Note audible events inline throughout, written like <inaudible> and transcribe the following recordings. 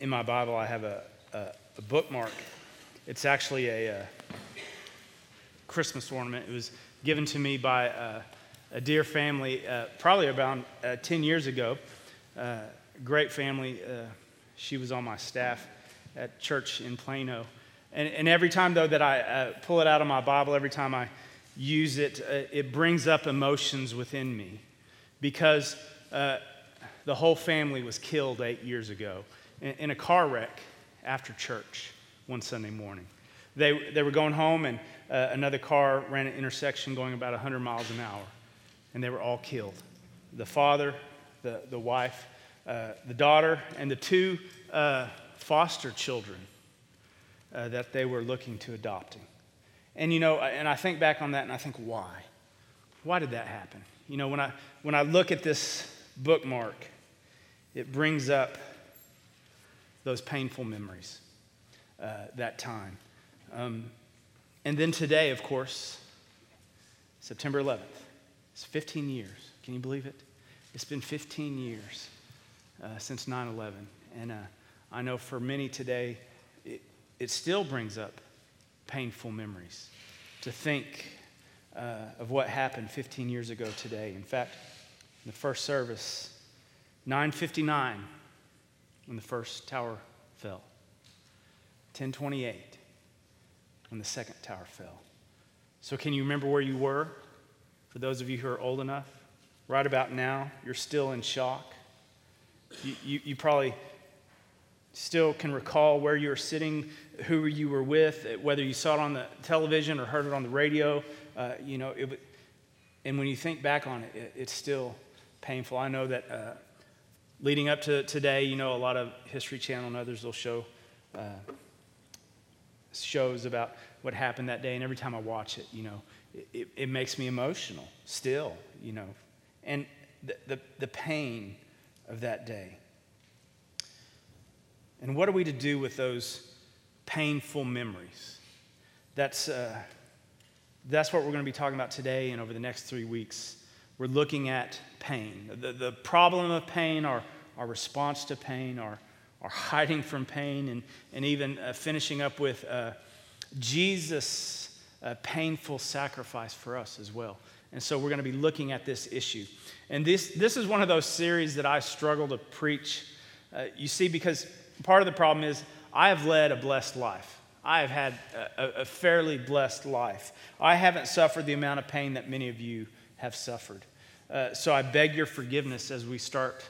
in my Bible, I have a, a, a bookmark. It's actually a, a, Christmas ornament. It was given to me by uh, a dear family, uh, probably about uh, 10 years ago. Uh, great family. Uh, she was on my staff at church in Plano. And, and every time, though, that I uh, pull it out of my Bible, every time I use it, it brings up emotions within me because the whole family was killed eight years ago in, a car wreck after church one Sunday morning. They, they were going home, and uh, another car ran an intersection going about 100 miles an hour, and they were all killed the father, the, the wife, uh, the daughter, and the two uh, foster children uh, that they were looking to adopting. And you know, and I think back on that and I think, why? Why did that happen? You know, when I, when I look at this bookmark, it brings up those painful memories, uh, that time. Um, and then today, of course, September 11th. It's 15 years. Can you believe it? It's been 15 years uh, since 9 11. And uh, I know for many today, it, it still brings up painful memories to think uh, of what happened 15 years ago today. In fact, in the first service, 959 when the first tower fell. 1028 when the second tower fell. So, can you remember where you were? For those of you who are old enough, right about now, you're still in shock. You, you, you probably still can recall where you were sitting, who you were with, whether you saw it on the television or heard it on the radio. Uh, you know, it, and when you think back on it, it it's still painful. I know that uh, leading up to today, you know, a lot of History Channel and others will show uh, shows about what happened that day, and every time I watch it, you know, it, it makes me emotional still, you know, and the, the, the pain of that day. And what are we to do with those painful memories? That's, uh, that's what we're going to be talking about today and over the next three weeks. We're looking at pain, the, the problem of pain, our, our response to pain, our, our hiding from pain, and, and even uh, finishing up with uh, Jesus' uh, painful sacrifice for us as well. And so we're going to be looking at this issue. And this, this is one of those series that I struggle to preach. Uh, you see, because part of the problem is I have led a blessed life. I have had a, a fairly blessed life. I haven't suffered the amount of pain that many of you have suffered. Uh, so I beg your forgiveness as we start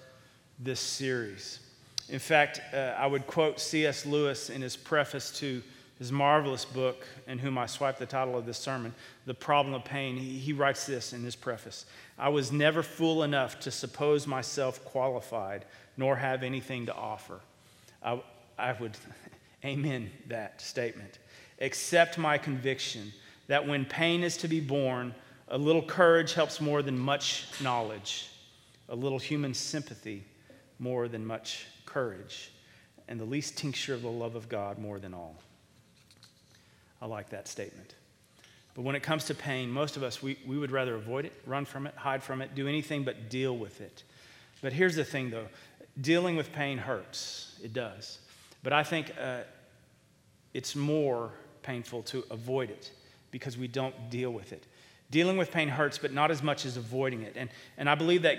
this series. In fact, uh, I would quote C.S. Lewis in his preface to his marvelous book, in whom I swipe the title of this sermon, The Problem of Pain. He, he writes this in his preface I was never fool enough to suppose myself qualified, nor have anything to offer. I, I would <laughs> amen that statement. Accept my conviction that when pain is to be borne, a little courage helps more than much knowledge, a little human sympathy more than much courage, and the least tincture of the love of God more than all. I like that statement. But when it comes to pain, most of us, we, we would rather avoid it, run from it, hide from it, do anything but deal with it. But here's the thing, though dealing with pain hurts. It does. But I think uh, it's more painful to avoid it because we don't deal with it. Dealing with pain hurts, but not as much as avoiding it. And, and I believe that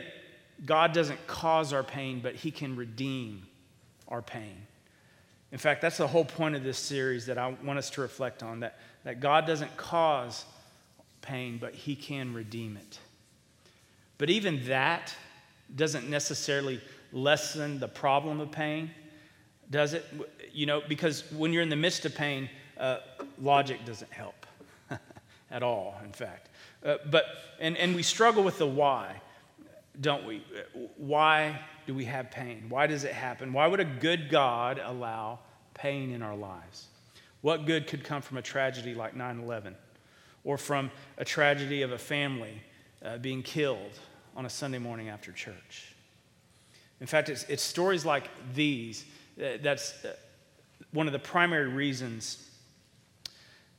God doesn't cause our pain, but He can redeem our pain. In fact, that's the whole point of this series that I want us to reflect on that, that God doesn't cause pain, but He can redeem it. But even that doesn't necessarily lessen the problem of pain, does it? You know, because when you're in the midst of pain, uh, logic doesn't help <laughs> at all, in fact. Uh, but, and, and we struggle with the why, don't we? Why do we have pain? Why does it happen? Why would a good God allow pain in our lives? What good could come from a tragedy like 9 11 or from a tragedy of a family uh, being killed on a Sunday morning after church? In fact, it's, it's stories like these uh, that's uh, one of the primary reasons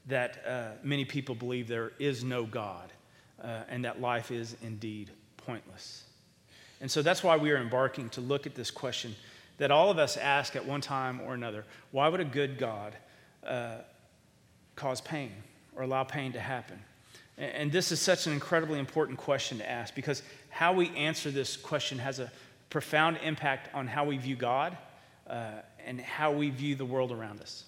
that uh, many people believe there is no God uh, and that life is indeed pointless. And so that's why we are embarking to look at this question that all of us ask at one time or another why would a good God uh, cause pain or allow pain to happen? And this is such an incredibly important question to ask because how we answer this question has a profound impact on how we view God uh, and how we view the world around us.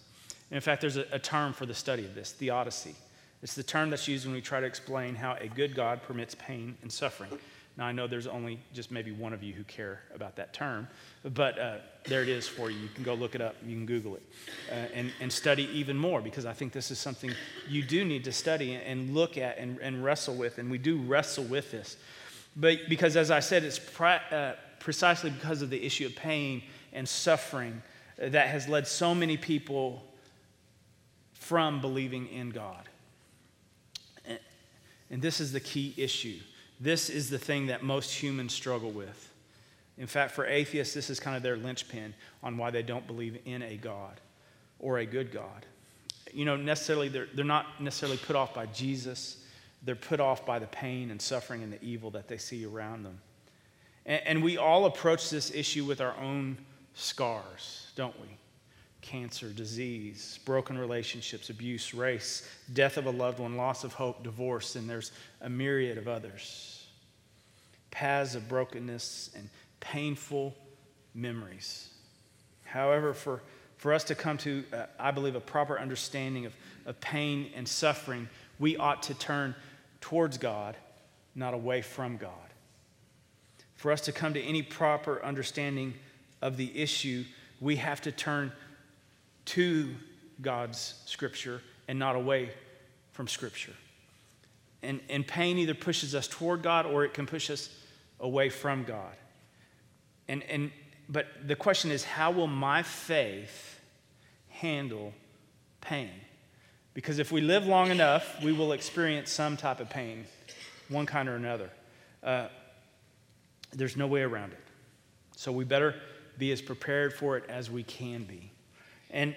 In fact, there's a, a term for the study of this theodicy. It's the term that's used when we try to explain how a good God permits pain and suffering. Now, I know there's only just maybe one of you who care about that term, but uh, there it is for you. You can go look it up, you can Google it, uh, and, and study even more because I think this is something you do need to study and look at and, and wrestle with, and we do wrestle with this. But because, as I said, it's uh, precisely because of the issue of pain and suffering that has led so many people from believing in God. And this is the key issue. This is the thing that most humans struggle with. In fact, for atheists, this is kind of their linchpin on why they don't believe in a God or a good God. You know, necessarily, they're, they're not necessarily put off by Jesus, they're put off by the pain and suffering and the evil that they see around them. And, and we all approach this issue with our own scars, don't we? Cancer, disease, broken relationships, abuse, race, death of a loved one, loss of hope, divorce, and there's a myriad of others. Paths of brokenness and painful memories. However, for, for us to come to, uh, I believe, a proper understanding of, of pain and suffering, we ought to turn towards God, not away from God. For us to come to any proper understanding of the issue, we have to turn to God's scripture and not away from scripture. And, and pain either pushes us toward God or it can push us away from God. And, and, but the question is how will my faith handle pain? Because if we live long enough, we will experience some type of pain, one kind or another. Uh, there's no way around it. So we better be as prepared for it as we can be. And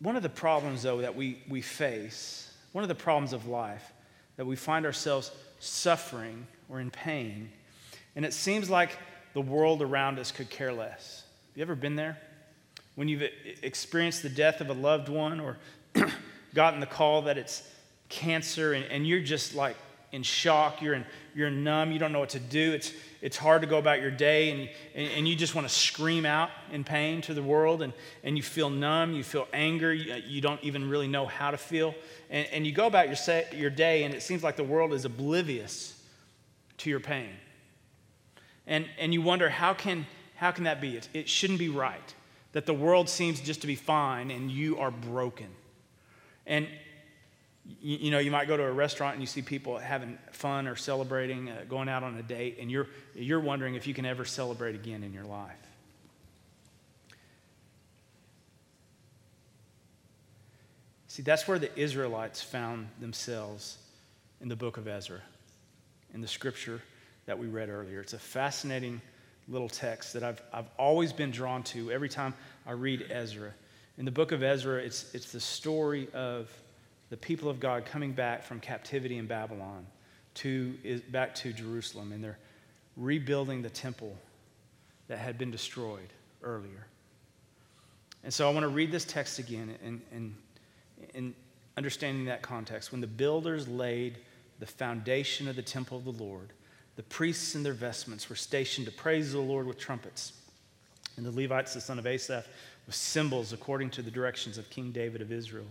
one of the problems, though, that we, we face, one of the problems of life, that we find ourselves suffering or in pain, and it seems like the world around us could care less. Have you ever been there? When you've experienced the death of a loved one or <clears throat> gotten the call that it's cancer and, and you're just like in shock, you're, in, you're numb, you don't know what to do. It's, it's hard to go about your day, and, and, and you just want to scream out in pain to the world, and, and you feel numb, you feel anger, you, you don't even really know how to feel. And, and you go about your, say, your day, and it seems like the world is oblivious to your pain. And, and you wonder, how can, how can that be? It, it shouldn't be right that the world seems just to be fine and you are broken. And, you, you, know, you might go to a restaurant and you see people having fun or celebrating, uh, going out on a date, and you're, you're wondering if you can ever celebrate again in your life. See, that's where the Israelites found themselves in the book of Ezra, in the scripture that we read earlier. It's a fascinating little text that I've, I've always been drawn to every time I read Ezra. In the book of Ezra, it's, it's the story of the people of God coming back from captivity in Babylon to, back to Jerusalem, and they're rebuilding the temple that had been destroyed earlier. And so I want to read this text again and, and understanding that context. When the builders laid the foundation of the temple of the Lord, the priests in their vestments were stationed to praise the Lord with trumpets. And the Levites, the son of Asaph, with cymbals according to the directions of King David of Israel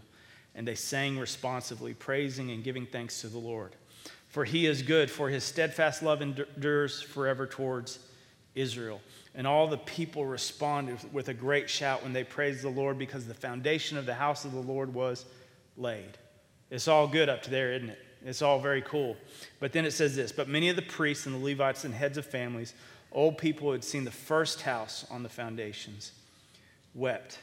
and they sang responsively, praising and giving thanks to the Lord. For he is good, for his steadfast love endures forever towards Israel. And all the people responded with a great shout when they praised the Lord because the foundation of the house of the Lord was laid. It's all good up to there, isn't it? It's all very cool. But then it says this But many of the priests and the Levites and heads of families, old people who had seen the first house on the foundations, wept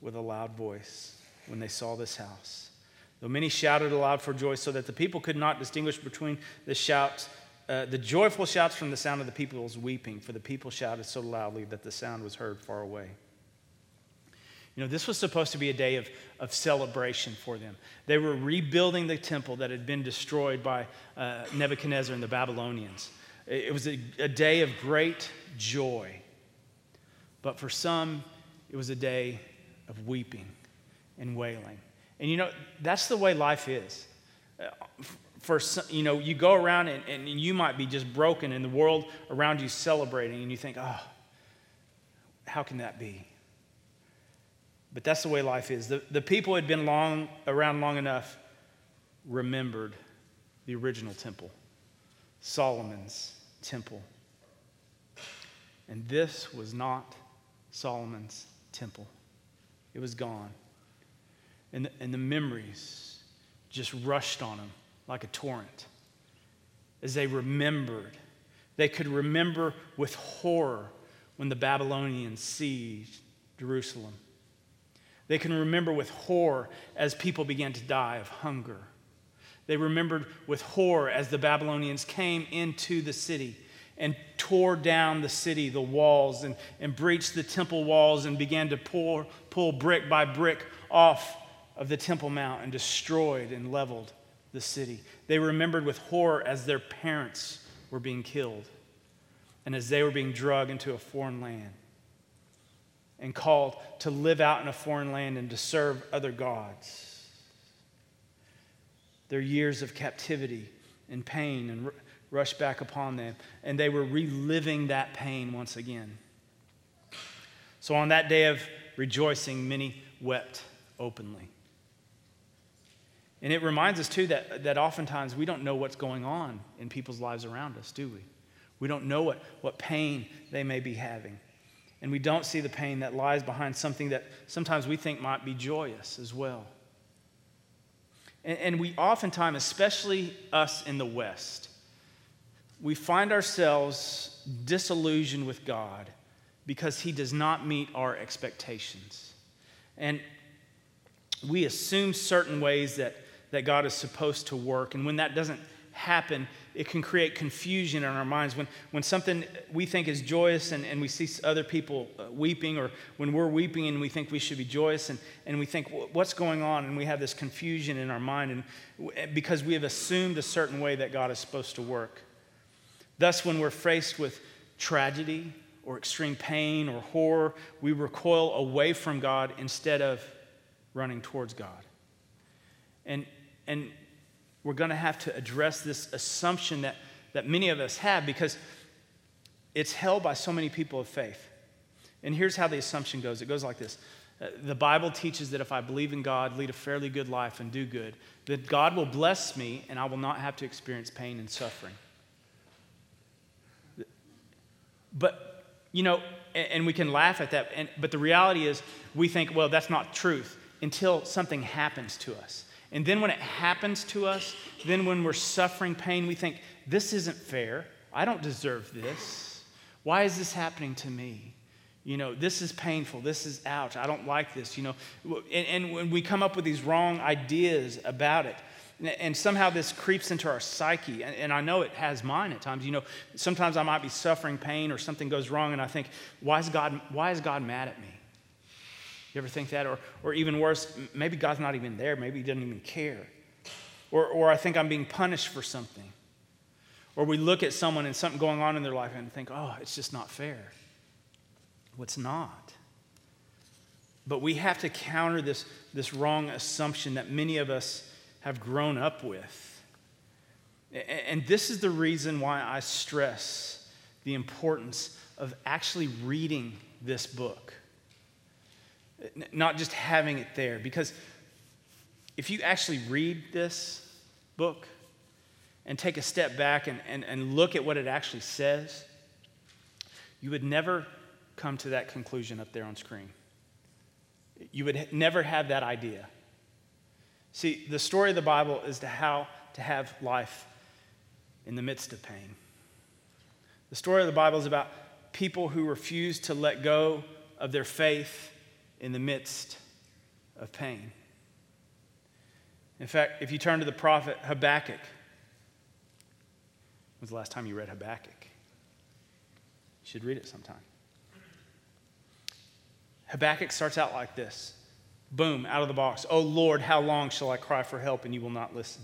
with a loud voice when they saw this house. Though many shouted aloud for joy, so that the people could not distinguish between the shouts, uh, the joyful shouts from the sound of the people's weeping, for the people shouted so loudly that the sound was heard far away. You know, this was supposed to be a day of, of celebration for them. They were rebuilding the temple that had been destroyed by uh, Nebuchadnezzar and the Babylonians. It was a, a day of great joy. But for some, it was a day of weeping and wailing. And you know, that's the way life is. Uh, for you know, you go around and, and you might be just broken and the world around you celebrating, and you think, oh, how can that be? But that's the way life is. The, the people had been long, around long enough remembered the original temple, Solomon's temple. And this was not Solomon's temple, it was gone. And the, and the memories just rushed on them like a torrent as they remembered. They could remember with horror when the Babylonians seized Jerusalem. They can remember with horror as people began to die of hunger. They remembered with horror as the Babylonians came into the city and tore down the city, the walls, and, and breached the temple walls and began to pull, pull brick by brick off of the Temple Mount and destroyed and leveled the city. They remembered with horror as their parents were being killed and as they were being drugged into a foreign land and called to live out in a foreign land and to serve other gods. Their years of captivity and pain and rushed back upon them, and they were reliving that pain once again. So on that day of rejoicing, many wept openly. And it reminds us, too, that, that oftentimes we don't know what's going on in people's lives around us, do we? We don't know what, what pain they may be having. And we don't see the pain that lies behind something that sometimes we think might be joyous as well. And, and we oftentimes, especially us in the West, we find ourselves disillusioned with God because He does not meet our expectations. And we assume certain ways that that God is supposed to work. And when that doesn't happen, it can create confusion in our minds. When, when something we think is joyous and, and we see other people uh, weeping, or when we're weeping and we think we should be joyous, and, and we think, what's going on? And we have this confusion in our mind and, because we have assumed a certain way that God is supposed to work. Thus, when we're faced with tragedy or extreme pain or horror, we recoil away from God instead of running towards God. And and we're going to have to address this assumption that, that many of us have because it's held by so many people of faith. And here's how the assumption goes it goes like this uh, The Bible teaches that if I believe in God, lead a fairly good life, and do good, that God will bless me and I will not have to experience pain and suffering. But, you know, and, we can laugh at that, but the reality is we think, well, that's not truth until something happens to us. And then when it happens to us, then when we're suffering pain, we think, this isn't fair. I don't deserve this. Why is this happening to me? You know, this is painful. This is ouch. I don't like this. You know, and, and when we come up with these wrong ideas about it, and somehow this creeps into our psyche, and I know it has mine at times. You know, sometimes I might be suffering pain or something goes wrong, and I think, why is God, why is God mad at me? You ever think that? Or, or even worse, maybe God's not even there. Maybe He doesn't even care. Or, or I think I'm being punished for something. Or we look at someone and something going on in their life and think, oh, it's just not fair. It's not. But we have to counter this, this wrong assumption that many of us have grown up with. And this is the reason why I stress the importance of actually reading this book not just having it there. Because if you actually read this book and take a step back and, and, and look at what it actually says, you would never come to that conclusion up there on screen. You would never have that idea. See, the story of the Bible is to how to have life in the midst of pain. The story of the Bible is about people who refuse to let go of their faith in the midst of pain. In fact, if you turn to the prophet Habakkuk, when's the last time you read Habakkuk? You should read it sometime. Habakkuk starts out like this boom, out of the box. Oh Lord, how long shall I cry for help and you will not listen?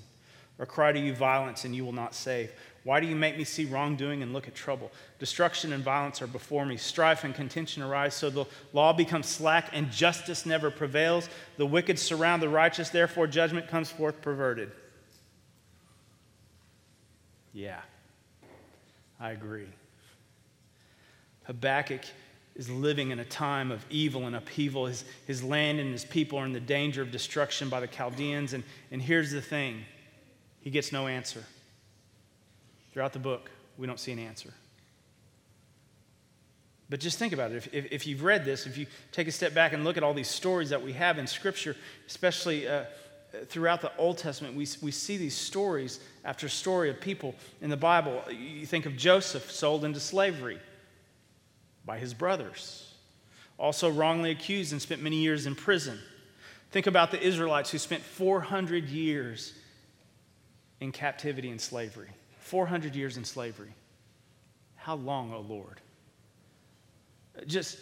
or cry to you violence and you will not save? Why do you make me see wrongdoing and look at trouble? Destruction and violence are before me. Strife and contention arise, so the law becomes slack and justice never prevails. The wicked surround the righteous, therefore judgment comes forth perverted. Yeah, I agree. Habakkuk is living in a time of evil and upheaval. His, his land and his people are in the danger of destruction by the Chaldeans. And, and here's the thing he gets no answer. Throughout the book, we don't see an answer. But just think about it. If, if, if, you've read this, if you take a step back and look at all these stories that we have in Scripture, especially uh, throughout the Old Testament, we, we see these stories after story of people in the Bible. You think of Joseph sold into slavery by his brothers, also wrongly accused and spent many years in prison. Think about the Israelites who spent 400 years in captivity and slavery. 400 years in slavery. How long, O oh Lord? Just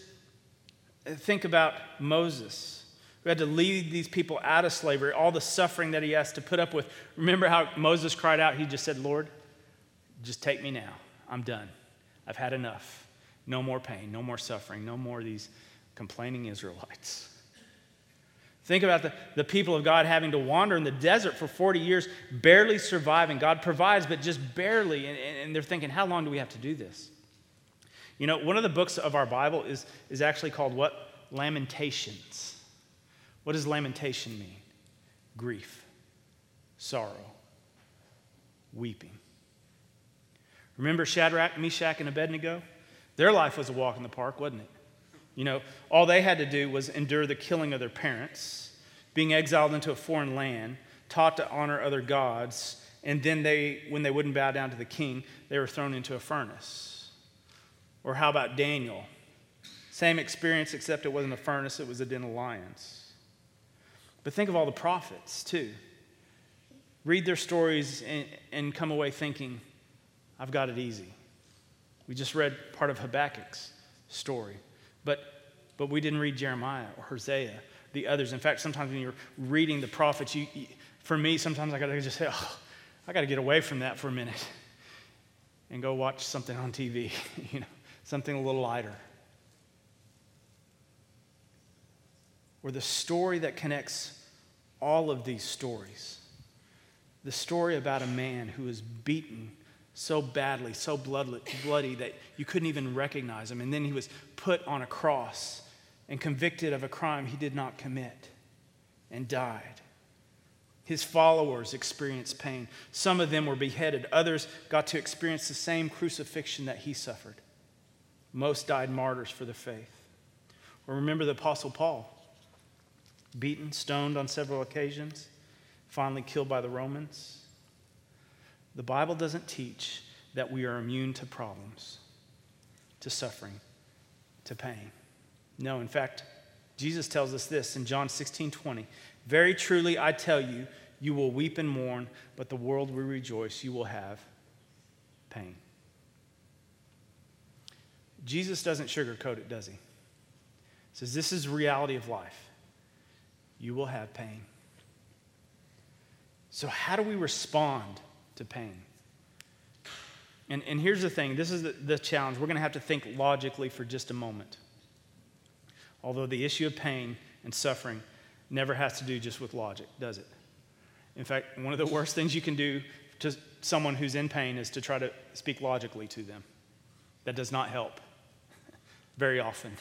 think about Moses, who had to lead these people out of slavery, all the suffering that he has to put up with. Remember how Moses cried out? He just said, Lord, just take me now. I'm done. I've had enough. No more pain, no more suffering, no more of these complaining Israelites. Think about the, the people of God having to wander in the desert for 40 years, barely surviving. God provides, but just barely. And, and they're thinking, how long do we have to do this? You know, one of the books of our Bible is, is actually called what? Lamentations. What does lamentation mean? Grief, sorrow, weeping. Remember Shadrach, Meshach, and Abednego? Their life was a walk in the park, wasn't it? You know, all they had to do was endure the killing of their parents, being exiled into a foreign land, taught to honor other gods, and then they, when they wouldn't bow down to the king, they were thrown into a furnace. Or how about Daniel? Same experience, except it wasn't a furnace, it was a den of lions. But think of all the prophets, too. Read their stories and, and come away thinking, I've got it easy. We just read part of Habakkuk's story. But, but we didn't read Jeremiah or Hosea, the others. In fact, sometimes when you're reading the prophets, you, you for me, sometimes I got to just say, oh, I got to get away from that for a minute and go watch something on TV, <laughs> you know, something a little lighter. Or the story that connects all of these stories. The story about a man who is beaten so badly, so bloody that you couldn't even recognize him. And then he was put on a cross and convicted of a crime he did not commit and died. His followers experienced pain. Some of them were beheaded, others got to experience the same crucifixion that he suffered. Most died martyrs for the faith. Or remember the Apostle Paul, beaten, stoned on several occasions, finally killed by the Romans. The Bible doesn't teach that we are immune to problems, to suffering, to pain. No, in fact, Jesus tells us this in John 16 20. Very truly, I tell you, you will weep and mourn, but the world will rejoice. You will have pain. Jesus doesn't sugarcoat it, does he? He says, This is reality of life. You will have pain. So, how do we respond to pain. And, and here's the thing this is the, the challenge. We're going to have to think logically for just a moment. Although the issue of pain and suffering never has to do just with logic, does it? In fact, one of the worst things you can do to someone who's in pain is to try to speak logically to them. That does not help <laughs> very often.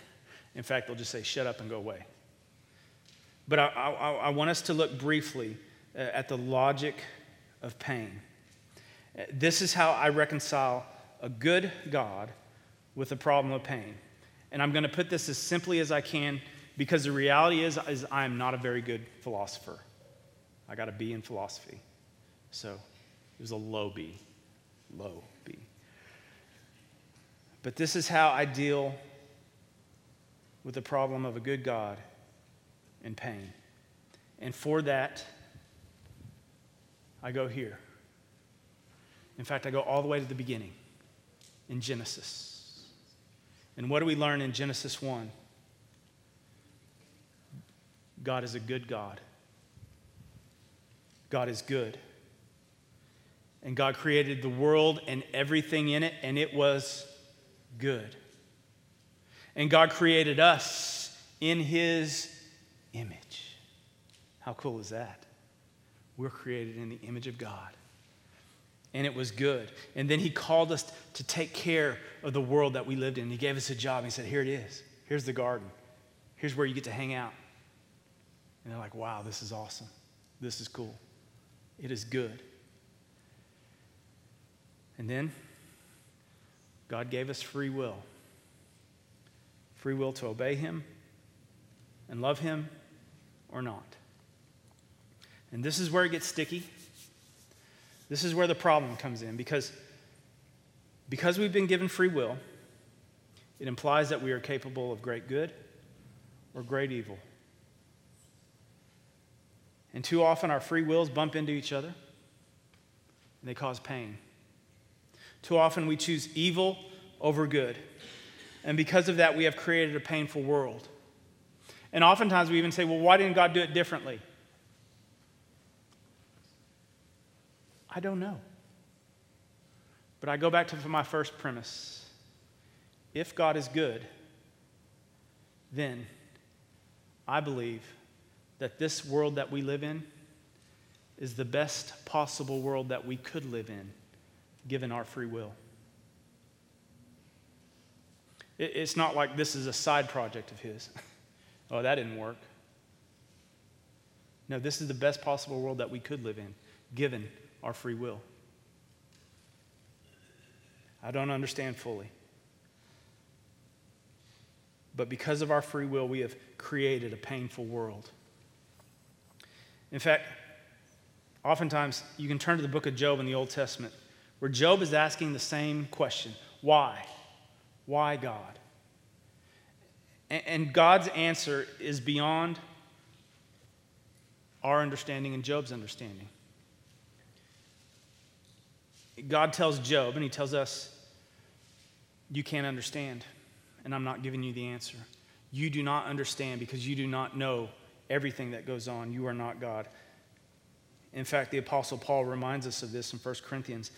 In fact, they'll just say, shut up and go away. But I, I, I want us to look briefly uh, at the logic of pain. This is how I reconcile a good God with the problem of pain. And I'm going to put this as simply as I can because the reality is, is I am not a very good philosopher. I got a B in philosophy. So it was a low B. Low B. But this is how I deal with the problem of a good God and pain. And for that, I go here. In fact, I go all the way to the beginning in Genesis. And what do we learn in Genesis 1? God is a good God. God is good. And God created the world and everything in it, and it was good. And God created us in His image. How cool is that? We're created in the image of God. And it was good. And then He called us to take care of the world that we lived in. He gave us a job. He said, Here it is. Here's the garden. Here's where you get to hang out. And they're like, Wow, this is awesome. This is cool. It is good. And then God gave us free will free will to obey Him and love Him or not. And this is where it gets sticky. This is where the problem comes in because, because we've been given free will, it implies that we are capable of great good or great evil. And too often our free wills bump into each other and they cause pain. Too often we choose evil over good. And because of that, we have created a painful world. And oftentimes we even say, well, why didn't God do it differently? I don't know. But I go back to my first premise. If God is good, then I believe that this world that we live in is the best possible world that we could live in given our free will. It's not like this is a side project of his. <laughs> oh, that didn't work. No, this is the best possible world that we could live in, given our free will. I don't understand fully. But because of our free will, we have created a painful world. In fact, oftentimes you can turn to the book of Job in the Old Testament where Job is asking the same question Why? Why God? And God's answer is beyond our understanding and Job's understanding. God tells Job, and he tells us, You can't understand, and I'm not giving you the answer. You do not understand because you do not know everything that goes on. You are not God. In fact, the Apostle Paul reminds us of this in 1 Corinthians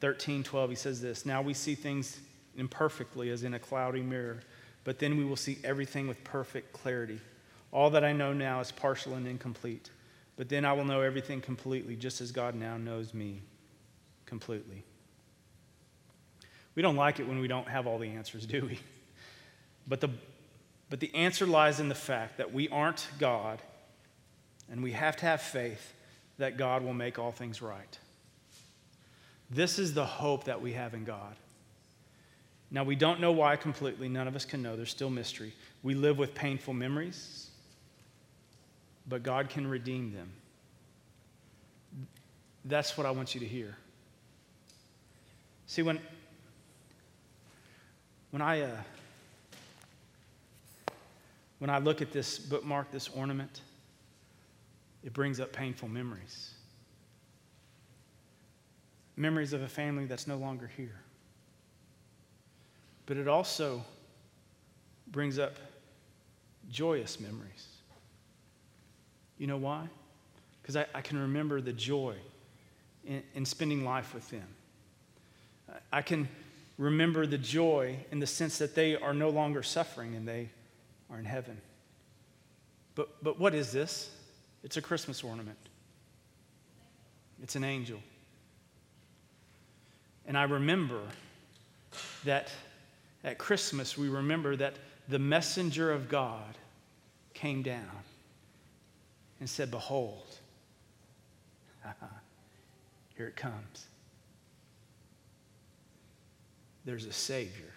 13 12, he says this Now we see things imperfectly as in a cloudy mirror, but then we will see everything with perfect clarity. All that I know now is partial and incomplete, but then I will know everything completely, just as God now knows me completely. We don't like it when we don't have all the answers, do we? But the, but the answer lies in the fact that we aren't God, and we have to have faith that God will make all things right. This is the hope that we have in God. Now, we don't know why completely. None of us can know. There's still mystery. We live with painful memories, but God can redeem them. That's what I want you to hear. See, when, when, I, uh, when I look at this bookmark, this ornament, it brings up painful memories memories of a family that's no longer here. But it also brings up joyous memories. You know why? Because I, I, can remember the joy in, in spending life with them. I can remember the joy in the sense that they are no longer suffering and they are in heaven. But, but what is this? It's a Christmas ornament, it's an angel. And I remember that at Christmas, we remember that the messenger of God came down and said, Behold, <laughs> here it comes. There's a Savior.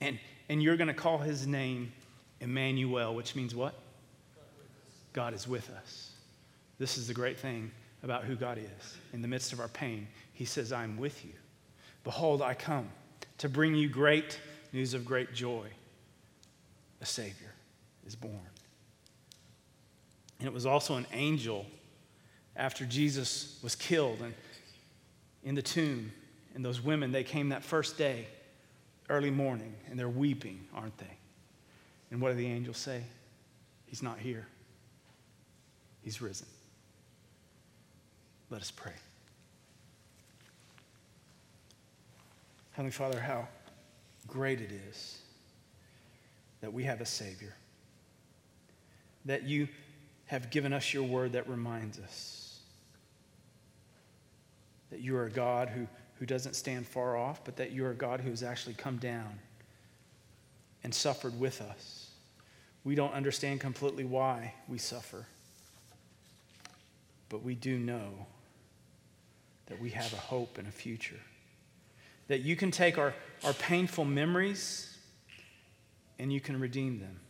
And, and you're going to call his name Emmanuel, which means what? God is with us. This is the great thing about who God is. In the midst of our pain, He says, I'm with you. Behold, I come to bring you great news of great joy. A Savior is born. And it was also an angel after Jesus was killed and in the tomb. And those women, they came that first day, early morning, and they're weeping, aren't they? And what do the angels say? He's not here, he's risen. Let us pray. Heavenly Father, how great it is that we have a Savior, that you have given us your word that reminds us that you are a God who who doesn't stand far off, but that you are God who has actually come down and suffered with us. We don't understand completely why we suffer, but we do know that we have a hope and a future. That you can take our, our painful memories and you can redeem them.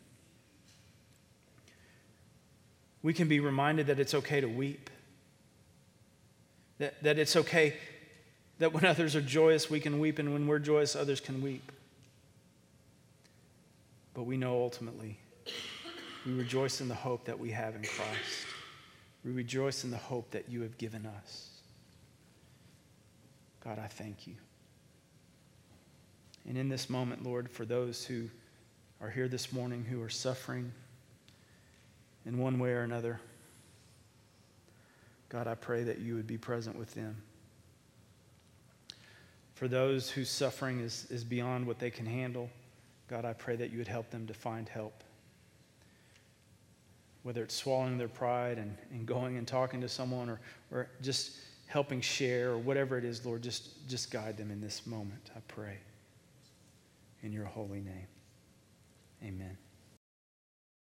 We can be reminded that it's okay to weep, that, that it's okay that when <laughs> others are joyous, we can weep, and when we're joyous, others can weep. But we know ultimately we rejoice in the hope that we have in Christ. We rejoice in the hope that you have given us. God, I thank you. And in this moment, Lord, for those who are here this morning who are suffering in one way or another, God, I pray that you would be present with them. For those whose suffering is, is beyond what they can handle, God, I pray that you would help them to find help. Whether it's swallowing their pride and, and going and talking to someone or, or just helping share or whatever it is, Lord, just, just guide them in this moment, I pray. In your holy name. Amen.